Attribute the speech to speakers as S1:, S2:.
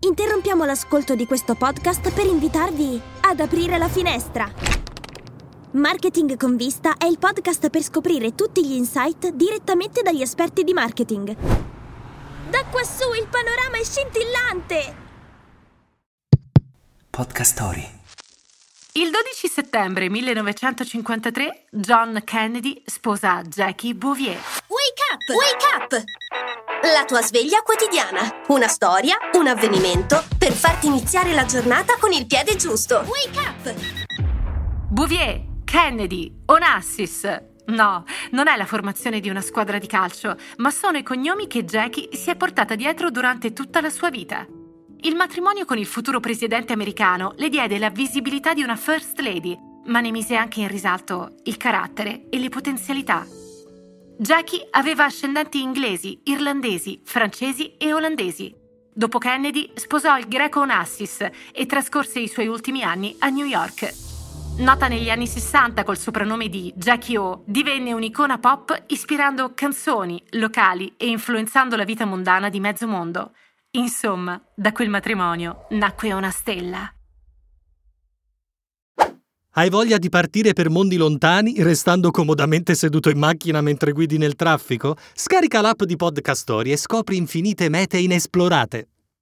S1: interrompiamo l'ascolto di questo podcast per invitarvi ad aprire la finestra. Marketing con vista è il podcast per scoprire tutti gli insight direttamente dagli esperti di marketing. Da quassù il panorama è scintillante!
S2: Podcast Story.
S3: Il 12 settembre 1953 John Kennedy sposa Jackie Bouvier.
S4: Wake up! Wake up! La tua sveglia quotidiana. Una storia, un avvenimento per farti iniziare la giornata con il piede giusto. Wake up!
S3: Bouvier, Kennedy, Onassis. No, non è la formazione di una squadra di calcio, ma sono i cognomi che Jackie si è portata dietro durante tutta la sua vita. Il matrimonio con il futuro presidente americano le diede la visibilità di una First Lady, ma ne mise anche in risalto il carattere e le potenzialità. Jackie aveva ascendenti inglesi, irlandesi, francesi e olandesi. Dopo Kennedy sposò il greco Onassis e trascorse i suoi ultimi anni a New York. Nota negli anni 60 col soprannome di Jackie O, divenne un'icona pop ispirando canzoni, locali e influenzando la vita mondana di mezzo mondo. Insomma, da quel matrimonio nacque una stella.
S5: Hai voglia di partire per mondi lontani restando comodamente seduto in macchina mentre guidi nel traffico? Scarica l'app di Podcast Story e scopri infinite mete inesplorate.